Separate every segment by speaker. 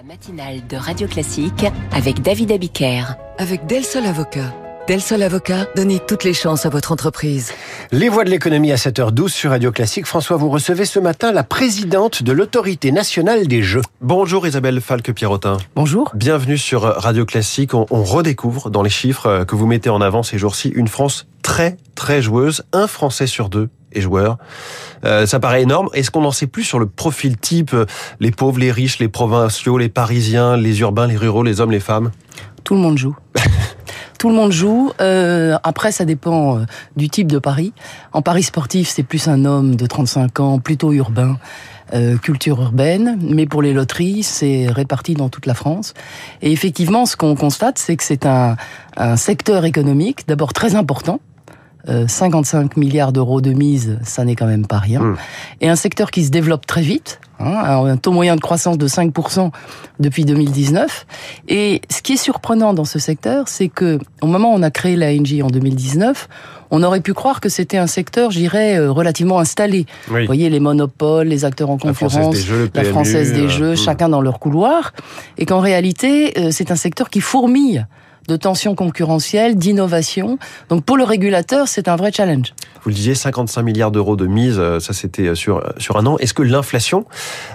Speaker 1: La matinale de Radio Classique avec David Abiker.
Speaker 2: Avec Del Sol Avocat. Del Sol Avocat, donnez toutes les chances à votre entreprise.
Speaker 3: Les voix de l'économie à 7h12 sur Radio Classique. François, vous recevez ce matin la présidente de l'autorité nationale des jeux.
Speaker 4: Bonjour Isabelle Falque-Pierrotin.
Speaker 2: Bonjour.
Speaker 4: Bienvenue sur Radio Classique. On, on redécouvre dans les chiffres que vous mettez en avant ces jours-ci une France très très joueuse. Un Français sur deux est joueur. Euh, ça paraît énorme. Est-ce qu'on en sait plus sur le profil type Les pauvres, les riches, les provinciaux, les parisiens, les urbains, les ruraux, les hommes, les femmes?
Speaker 5: Tout le monde joue. Tout le monde joue. Euh, après, ça dépend euh, du type de pari. En pari sportif, c'est plus un homme de 35 ans, plutôt urbain, euh, culture urbaine. Mais pour les loteries, c'est réparti dans toute la France. Et effectivement, ce qu'on constate, c'est que c'est un, un secteur économique, d'abord très important. 55 milliards d'euros de mise, ça n'est quand même pas rien. Mmh. Et un secteur qui se développe très vite, hein, un taux moyen de croissance de 5% depuis 2019. Et ce qui est surprenant dans ce secteur, c'est que au moment où on a créé l'ANJ en 2019, on aurait pu croire que c'était un secteur, j'irais, relativement installé.
Speaker 4: Oui.
Speaker 5: Vous voyez, les monopoles, les acteurs en concurrence,
Speaker 4: la Française des Jeux,
Speaker 5: la Française des Jeux
Speaker 4: euh,
Speaker 5: chacun dans leur couloir. Et qu'en réalité, c'est un secteur qui fourmille de tensions concurrentielles, d'innovation. Donc pour le régulateur, c'est un vrai challenge.
Speaker 4: Vous le disiez, 55 milliards d'euros de mise, ça c'était sur, sur un an. Est-ce que l'inflation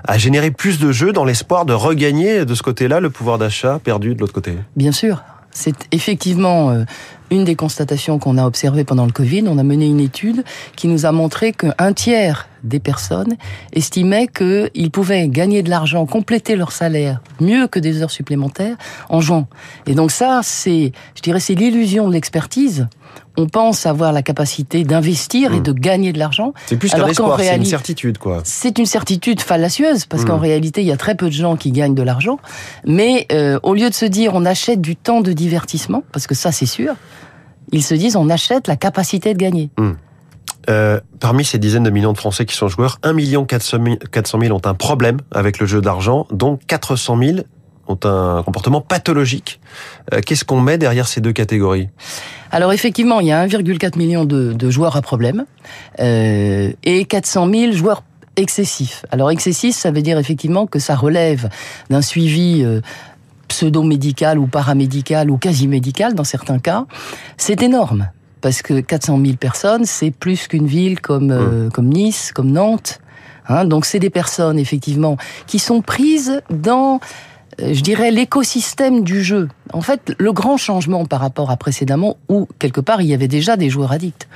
Speaker 4: a généré plus de jeux dans l'espoir de regagner de ce côté-là le pouvoir d'achat perdu de l'autre côté?
Speaker 5: Bien sûr. C'est effectivement une des constatations qu'on a observées pendant le Covid. On a mené une étude qui nous a montré qu'un tiers des personnes estimaient qu'ils pouvaient gagner de l'argent, compléter leur salaire mieux que des heures supplémentaires en jouant. Et donc ça, c'est, je dirais, c'est l'illusion de l'expertise. On pense avoir la capacité d'investir mmh. et de gagner de l'argent.
Speaker 4: C'est plus qu'un espoir, c'est une certitude, quoi.
Speaker 5: C'est une certitude fallacieuse, parce mmh. qu'en réalité, il y a très peu de gens qui gagnent de l'argent. Mais euh, au lieu de se dire, on achète du temps de divertissement, parce que ça, c'est sûr, ils se disent, on achète la capacité de gagner.
Speaker 4: Mmh. Euh, parmi ces dizaines de millions de Français qui sont joueurs, 1 400 000 ont un problème avec le jeu d'argent, dont 400 000 ont un comportement pathologique. Euh, Qu'est-ce qu'on met derrière ces deux catégories?
Speaker 5: Alors effectivement, il y a 1,4 million de, joueurs à problème euh, et 400 000 joueurs excessifs. Alors excessif, ça veut dire effectivement que ça relève d'un suivi... Pseudo-médical ou paramédical ou quasi-médical dans certains cas, c'est énorme parce que 400 000 personnes, c'est plus qu'une ville comme euh, comme Nice, comme Nantes. Hein, donc c'est des personnes effectivement qui sont prises dans euh, je dirais l'écosystème du jeu. En fait, le grand changement par rapport à précédemment, où quelque part il y avait déjà des joueurs addicts,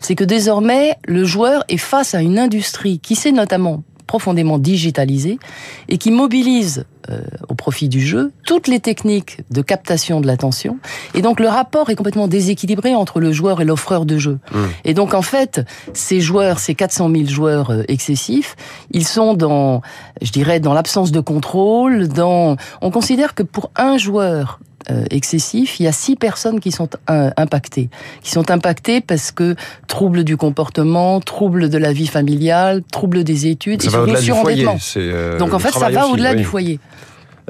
Speaker 5: c'est que désormais le joueur est face à une industrie qui s'est notamment profondément digitalisée et qui mobilise euh, au profit du jeu toutes les techniques de captation de l'attention. Et donc le rapport est complètement déséquilibré entre le joueur et l'offreur de jeu. Mmh. Et donc en fait, ces joueurs, ces 400 000 joueurs euh, excessifs, ils sont dans, je dirais, dans l'absence de contrôle. Dans, on considère que pour un joueur euh, excessif, il y a six personnes qui sont euh, impactées, qui sont impactées parce que troubles du comportement, troubles de la vie familiale, troubles des études,
Speaker 4: ça
Speaker 5: et
Speaker 4: surtout surendettement.
Speaker 5: Euh, Donc en fait, ça va au-delà
Speaker 4: oui.
Speaker 5: du foyer.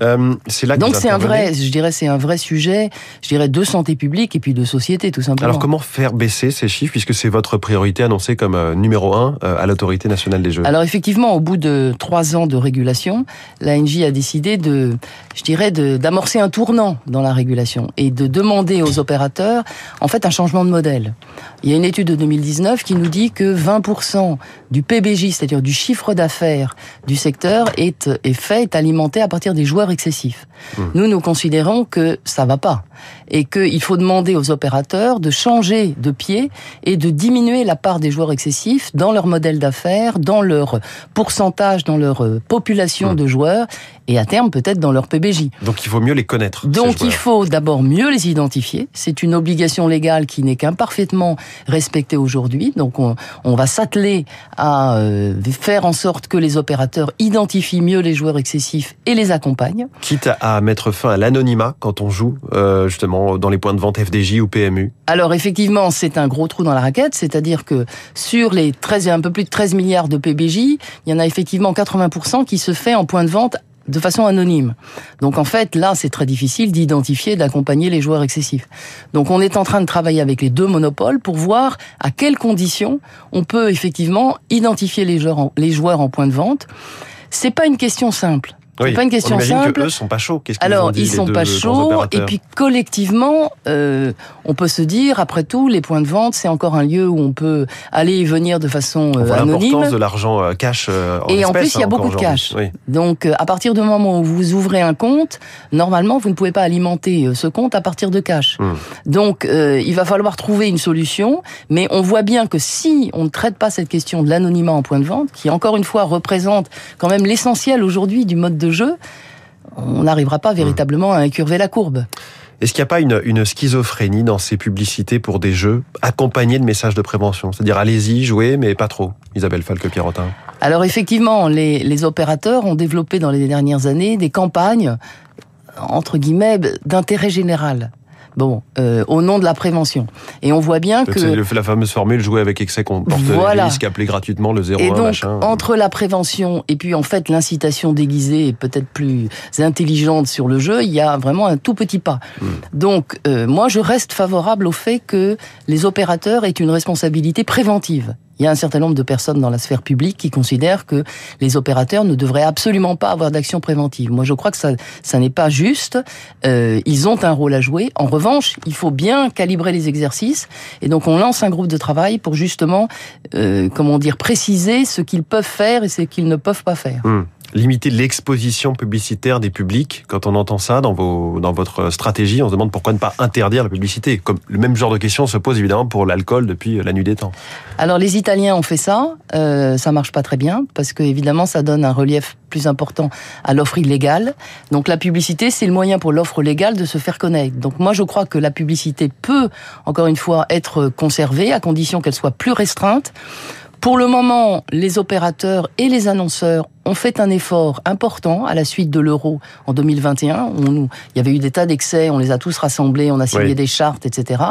Speaker 4: Euh, c'est là que
Speaker 5: Donc c'est un vrai, je dirais, c'est un vrai sujet, je dirais, de santé publique et puis de société, tout simplement.
Speaker 4: Alors comment faire baisser ces chiffres, puisque c'est votre priorité annoncée comme euh, numéro un euh, à l'autorité nationale des jeux?
Speaker 5: Alors effectivement, au bout de trois ans de régulation, l'ANJ a décidé de, je dirais, d'amorcer un tournant dans la régulation et de demander aux opérateurs, en fait, un changement de modèle. Il y a une étude de 2019 qui nous dit que 20% du PBJ, c'est-à-dire du chiffre d'affaires du secteur, est, est fait, est alimenté à partir des joueurs excessifs. Mmh. Nous, nous considérons que ça va pas et qu'il faut demander aux opérateurs de changer de pied et de diminuer la part des joueurs excessifs dans leur modèle d'affaires, dans leur pourcentage, dans leur population mmh. de joueurs et à terme peut-être dans leur PBJ.
Speaker 4: Donc il faut mieux les connaître.
Speaker 5: Donc il faut d'abord mieux les identifier. C'est une obligation légale qui n'est qu'imparfaitement respectée aujourd'hui. Donc on, on va s'atteler à euh, faire en sorte que les opérateurs identifient mieux les joueurs excessifs et les accompagnent.
Speaker 4: Quitte à mettre fin à l'anonymat quand on joue euh, justement dans les points de vente FDJ ou PMU.
Speaker 5: Alors effectivement, c'est un gros trou dans la raquette, c'est-à-dire que sur les 13 un peu plus de 13 milliards de PBJ, il y en a effectivement 80% qui se fait en point de vente de façon anonyme. Donc en fait, là, c'est très difficile d'identifier, d'accompagner les joueurs excessifs. Donc on est en train de travailler avec les deux monopoles pour voir à quelles conditions on peut effectivement identifier les joueurs en, point de vente. C'est pas une question simple. C'est pas une question
Speaker 4: on imagine
Speaker 5: simple.
Speaker 4: Que eux sont pas chauds. Qu'est-ce
Speaker 5: Alors ils sont pas chauds et puis collectivement, euh, on peut se dire après tout, les points de vente, c'est encore un lieu où on peut aller et venir de façon
Speaker 4: On
Speaker 5: euh, anonyme.
Speaker 4: l'importance de l'argent euh, cash euh, en
Speaker 5: Et en
Speaker 4: espèces,
Speaker 5: plus, il y a
Speaker 4: hein,
Speaker 5: beaucoup de cash.
Speaker 4: Oui.
Speaker 5: Donc, euh, à partir du moment où vous ouvrez un compte, normalement, vous ne pouvez pas alimenter euh, ce compte à partir de cash.
Speaker 4: Hmm.
Speaker 5: Donc, il va falloir trouver une solution. Mais on voit bien que si on ne traite pas cette question de l'anonymat en point de vente, qui encore une fois représente quand même l'essentiel aujourd'hui du mode de jeu, on n'arrivera pas véritablement à incurver la courbe.
Speaker 4: Est-ce qu'il n'y a pas une, une schizophrénie dans ces publicités pour des jeux accompagnés de messages de prévention? C'est-à-dire allez-y, jouez, mais pas trop. Isabelle Falque-Pierrotin.
Speaker 5: Alors effectivement, les, les opérateurs ont développé dans les dernières années des campagnes, entre guillemets, d'intérêt général. Bon, euh, au nom de la prévention. Et on voit bien que...
Speaker 4: C'est la fameuse formule jouer avec excès comporte
Speaker 5: Voilà.
Speaker 4: des risques, appelez gratuitement le 01
Speaker 5: Et donc,
Speaker 4: machin.
Speaker 5: entre la prévention et puis en fait l'incitation déguisée et peut-être plus intelligente sur le jeu, il y a vraiment un tout petit pas.
Speaker 4: Hmm.
Speaker 5: Donc, euh, moi, je reste favorable au fait que les opérateurs aient une responsabilité préventive. Il y a un certain nombre de personnes dans la sphère publique qui considèrent que les opérateurs ne devraient absolument pas avoir d'action préventive. Moi, je crois que ça, ça n'est pas juste. Euh, ils ont un rôle à jouer. En revanche, il faut bien calibrer les exercices. Et donc, on lance un groupe de travail pour justement, euh, comment dire, préciser ce qu'ils peuvent faire et ce qu'ils ne peuvent pas faire.
Speaker 4: Hmm. Limiter l'exposition publicitaire des publics. Quand on entend ça dans, vos, dans votre stratégie, on se demande pourquoi ne pas interdire la publicité. Comme le même genre de question se pose évidemment pour l'alcool depuis la nuit des temps.
Speaker 5: Alors les Italiens ont fait ça, euh, ça marche pas très bien parce que évidemment ça donne un relief plus important à l'offre illégale. Donc la publicité c'est le moyen pour l'offre légale de se faire connaître. Donc moi je crois que la publicité peut encore une fois être conservée à condition qu'elle soit plus restreinte. Pour le moment, les opérateurs et les annonceurs ont fait un effort important à la suite de l'euro en 2021. On, nous- il y avait eu des tas d'excès, on les a tous rassemblés, on a signé
Speaker 4: Oui.
Speaker 5: des chartes, etc.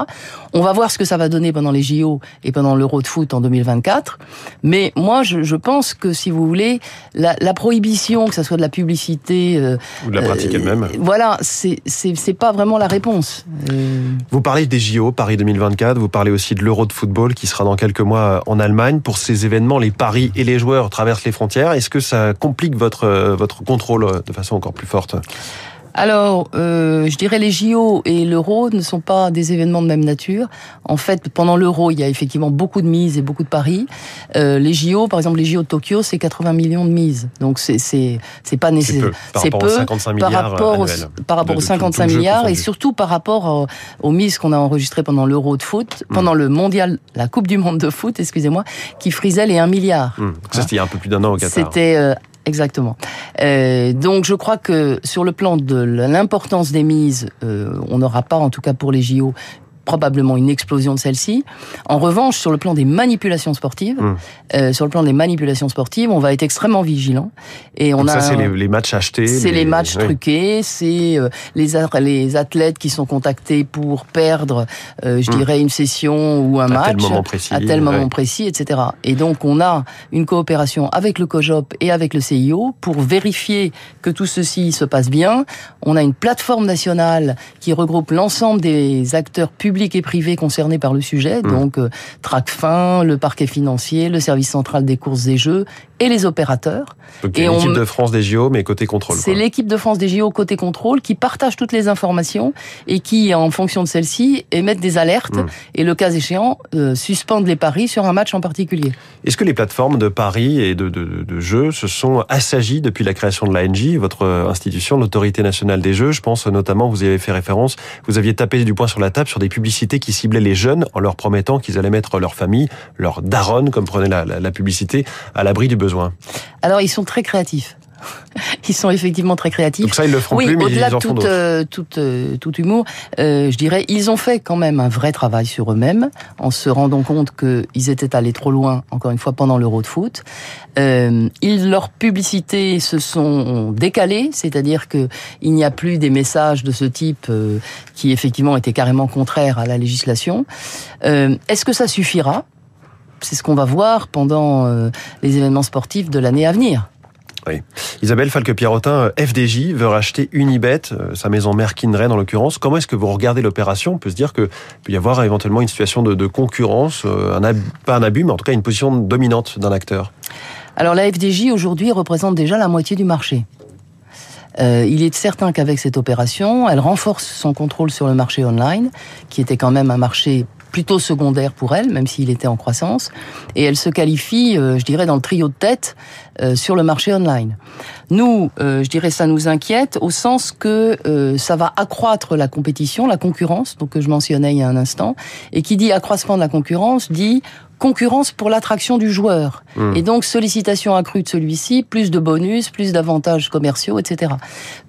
Speaker 5: On va voir ce que ça va donner pendant les JO et pendant l'euro de foot en 2024. Mais moi, je, je pense que si vous voulez, la, la prohibition, que ce soit de la publicité, euh,
Speaker 4: Ou de la pratique
Speaker 5: euh,
Speaker 4: elle-même.
Speaker 5: voilà, c'est pas vraiment la réponse. Euh,
Speaker 4: Vous parlez des JO, Paris 2024, vous parlez aussi de l'Euro de football qui sera dans quelques mois en Allemagne. Pour ces événements, les paris et les joueurs traversent les frontières. Est-ce que ça complique votre, euh, votre contrôle euh, de façon encore plus forte
Speaker 5: Alors, euh, je dirais les JO et l'Euro ne sont pas des événements de même nature. En fait, pendant l'Euro, il y a effectivement beaucoup de mises et beaucoup de paris. Euh, les JO, par exemple, les JO de Tokyo, c'est 80 millions de mises. Donc c'est c'est c'est pas
Speaker 4: C'est
Speaker 5: nécessaire.
Speaker 4: peu par
Speaker 5: C'est
Speaker 4: rapport aux
Speaker 5: peu
Speaker 4: 55
Speaker 5: par
Speaker 4: milliards
Speaker 5: rapport aux,
Speaker 4: annuels.
Speaker 5: par rapport
Speaker 4: de-
Speaker 5: aux
Speaker 4: de tout-
Speaker 5: 55
Speaker 4: tout jeu
Speaker 5: milliards et surtout par rapport aux, aux mises qu'on a enregistrées pendant l'Euro de foot,
Speaker 4: Hmm.
Speaker 5: pendant le mondial, la Coupe du monde de foot, excusez-moi, qui frisait les 1 milliard.
Speaker 4: Hum, Ça, c'était il y a un peu plus d'un an au Qatar.
Speaker 5: C'était euh, exactement. Euh, donc je crois que sur le plan de l'importance des mises, euh, on n'aura pas, en tout cas pour les JO, probablement une explosion de celle-ci. En revanche, sur le plan des manipulations sportives,
Speaker 4: Hmm.
Speaker 5: euh, sur le plan des manipulations sportives, on va être extrêmement vigilant. Et on
Speaker 4: Donc
Speaker 5: a
Speaker 4: ça, c'est les, les matchs achetés.
Speaker 5: c'est les matchs
Speaker 4: oui.
Speaker 5: truqués, c'est euh, les, les athlètes qui sont contactés pour perdre, euh, je
Speaker 4: Hmm.
Speaker 5: dirais, une session ou un
Speaker 4: À
Speaker 5: match
Speaker 4: tel moment précis,
Speaker 5: à tel moment
Speaker 4: ouais.
Speaker 5: précis, etc. Et donc on a une coopération avec le COJOP et avec le CIO pour vérifier que tout ceci se passe bien. On a une plateforme nationale qui regroupe l'ensemble des acteurs publics et privés concernés par le sujet,
Speaker 4: Hmm.
Speaker 5: donc euh, Tracfin, le parquet financier, le service central des courses et jeux et les opérateurs.
Speaker 4: Donc,
Speaker 5: Et on
Speaker 4: l'équipe de France des JO, mais côté contrôle.
Speaker 5: C'est l'équipe de France des JO côté contrôle qui partage toutes les informations et qui, en fonction de celles-ci, émettent des alertes
Speaker 4: Mm.
Speaker 5: et, le cas échéant, euh, suspendent les paris sur un match en particulier.
Speaker 4: Est-ce que les plateformes de paris et de, de, de jeux se sont assagies depuis la création de l'ANJ, votre euh, institution, l'autorité nationale des jeux? Je pense notamment, vous y avez fait référence, vous aviez tapé du poing sur la table sur des publicités qui ciblaient les jeunes en leur promettant qu'ils allaient mettre leur famille, leur daronne, comme prenait la, la, la publicité, à l'abri du besoin.
Speaker 5: Alors, ils sont très créatifs. Ils sont effectivement très créatifs.
Speaker 4: Donc ça, ils le feront
Speaker 5: oui,
Speaker 4: plus, mais
Speaker 5: au-delà
Speaker 4: ils en
Speaker 5: de
Speaker 4: d'autres.
Speaker 5: euh, euh, tout humour, euh, je dirais, ils ont fait quand même un vrai travail sur eux-mêmes, en se rendant compte qu'ils étaient allés trop loin, encore une fois, pendant l'Euro de foot. Ils, leurs publicités se sont décalées, c'est-à-dire que il n'y a plus des messages de ce type qui effectivement étaient carrément contraires à la législation. Est-ce que ça suffira? C'est ce qu'on va voir pendant euh, les événements sportifs de l'année à venir.
Speaker 4: Isabelle Falque-Pierrotin, euh, FDJ veut racheter Unibet, euh, sa maison mère Kindred en l'occurrence. Comment est-ce que vous regardez l'opération? On peut se dire qu'il peut y avoir éventuellement une situation de, de concurrence, un ab- pas un abus, mais en tout cas une position dominante d'un acteur.
Speaker 5: Alors la FDJ aujourd'hui représente déjà la moitié du marché. Euh, il est certain qu'avec cette opération, elle renforce son contrôle sur le marché online, qui était quand même un marché plutôt secondaire pour elle, même s'il était en croissance, et elle se qualifie, euh, je dirais, dans le trio de tête euh, sur le marché online. Nous, euh, je dirais, ça nous inquiète au sens que ça va accroître la compétition, la concurrence, donc que je mentionnais il y a un instant, et qui dit accroissement de la concurrence dit concurrence pour l'attraction du joueur. Hmm. Et donc sollicitation accrue de celui-ci, plus de bonus, plus d'avantages commerciaux, etc.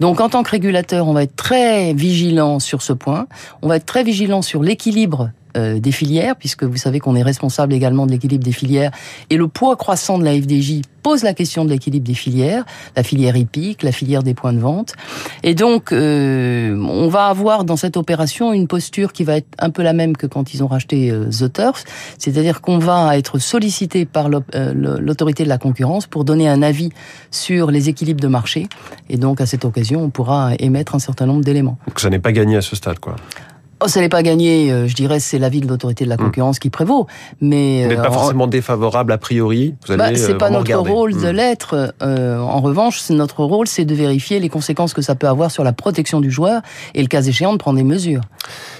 Speaker 5: Donc en tant que régulateur, on va être très vigilant sur ce point. On va être très vigilant sur l'équilibre euh, des filières, puisque vous savez qu'on est responsable également de l'équilibre des filières. Et le poids croissant de la FDJ pose la question de l'équilibre des filières, la filière hippique, la filière des points de vente. Et donc, euh, on va avoir dans cette opération une posture qui va être un peu la même que quand ils ont racheté euh, The Turf, c'est-à-dire qu'on va être sollicité par l'autorité de la concurrence pour donner un avis sur les équilibres de marché. Et donc, à cette occasion, on pourra émettre un certain nombre d'éléments.
Speaker 4: Donc, ça n'est pas gagné à ce stade, quoi.
Speaker 5: Oh, ça n'est pas gagné, euh, je dirais, c'est l'avis de l'autorité de la hmm. concurrence qui prévaut. Mais
Speaker 4: vous n'êtes pas euh, forcément défavorable a priori.
Speaker 5: Vous bah, c'est euh, pas notre rôle de hmm. l'être. en revanche, notre rôle, c'est de vérifier les conséquences que ça peut avoir sur la protection du joueur et le cas échéant de prendre des mesures.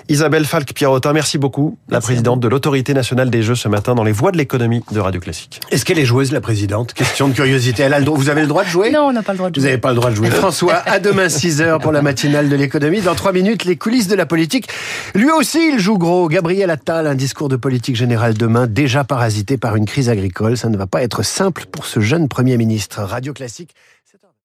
Speaker 4: Isabelle Falk-Pierrotin, merci beaucoup, la présidente de l'autorité nationale des jeux ce matin dans les voies de l'économie de Radio Classique.
Speaker 3: Est-ce qu'elle est joueuse, la présidente? Question de curiosité. Elle a le droit. Vous avez le droit de jouer?
Speaker 5: Non, on n'a pas le droit de jouer.
Speaker 3: Vous n'avez pas le droit de jouer. François, à demain 6h pour la matinale de l'économie. Dans 3 minutes, les coulisses de la politique. Lui aussi, il joue gros. Gabriel Attal, un discours de politique générale demain, déjà parasité par une crise agricole. Ça ne va pas être simple pour ce jeune Premier ministre. Radio Classique.